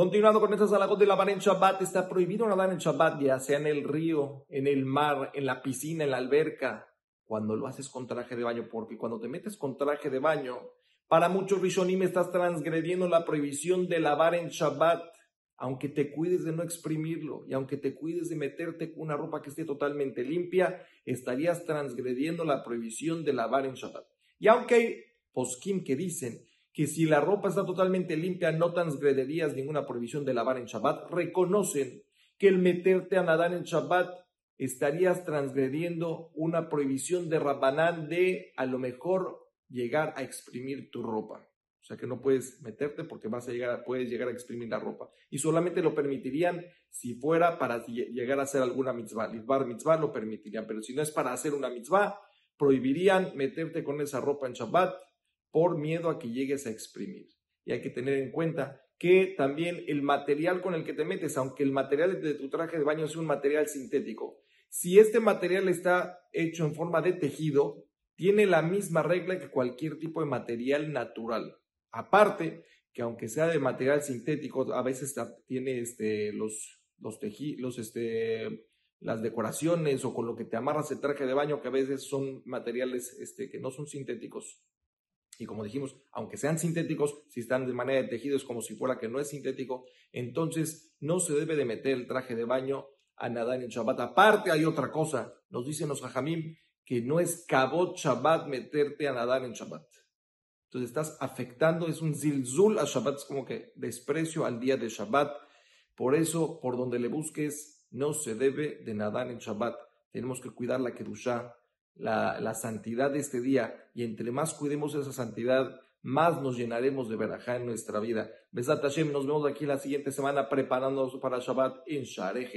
Continuando con estas halagos de lavar en Shabbat, está prohibido nadar en Shabbat, ya sea en el río, en el mar, en la piscina, en la alberca, cuando lo haces con traje de baño, porque cuando te metes con traje de baño, para muchos Rishonim estás transgrediendo la prohibición de lavar en Shabbat, aunque te cuides de no exprimirlo y aunque te cuides de meterte con una ropa que esté totalmente limpia, estarías transgrediendo la prohibición de lavar en Shabbat. Y aunque poskim que dicen que si la ropa está totalmente limpia no transgrederías ninguna prohibición de lavar en Shabbat, reconocen que el meterte a nadar en Shabbat estarías transgrediendo una prohibición de Rabbanán de a lo mejor llegar a exprimir tu ropa. O sea que no puedes meterte porque vas a llegar, puedes llegar a exprimir la ropa. Y solamente lo permitirían si fuera para llegar a hacer alguna mitzvah. Lidbar mitzvah lo permitirían, pero si no es para hacer una mitzvah, prohibirían meterte con esa ropa en Shabbat por miedo a que llegues a exprimir. Y hay que tener en cuenta que también el material con el que te metes, aunque el material de tu traje de baño es un material sintético, si este material está hecho en forma de tejido, tiene la misma regla que cualquier tipo de material natural. Aparte, que aunque sea de material sintético, a veces tiene este, los, los tejidos, este, las decoraciones o con lo que te amarras el traje de baño, que a veces son materiales este, que no son sintéticos, y como dijimos, aunque sean sintéticos, si están de manera de tejido es como si fuera que no es sintético, entonces no se debe de meter el traje de baño a nadar en Shabbat. Aparte hay otra cosa, nos dicen los hajamim que no es cabot Shabbat meterte a nadar en Shabbat. Entonces estás afectando, es un zilzul a Shabbat, es como que desprecio al día de Shabbat. Por eso, por donde le busques, no se debe de nadar en Shabbat. Tenemos que cuidar la Kedushah, la, santidad de este día y entre más cuidemos esa santidad, más nos llenaremos de verajá en nuestra vida. Besat Hashem, nos vemos aquí la siguiente semana preparándonos para Shabbat en Share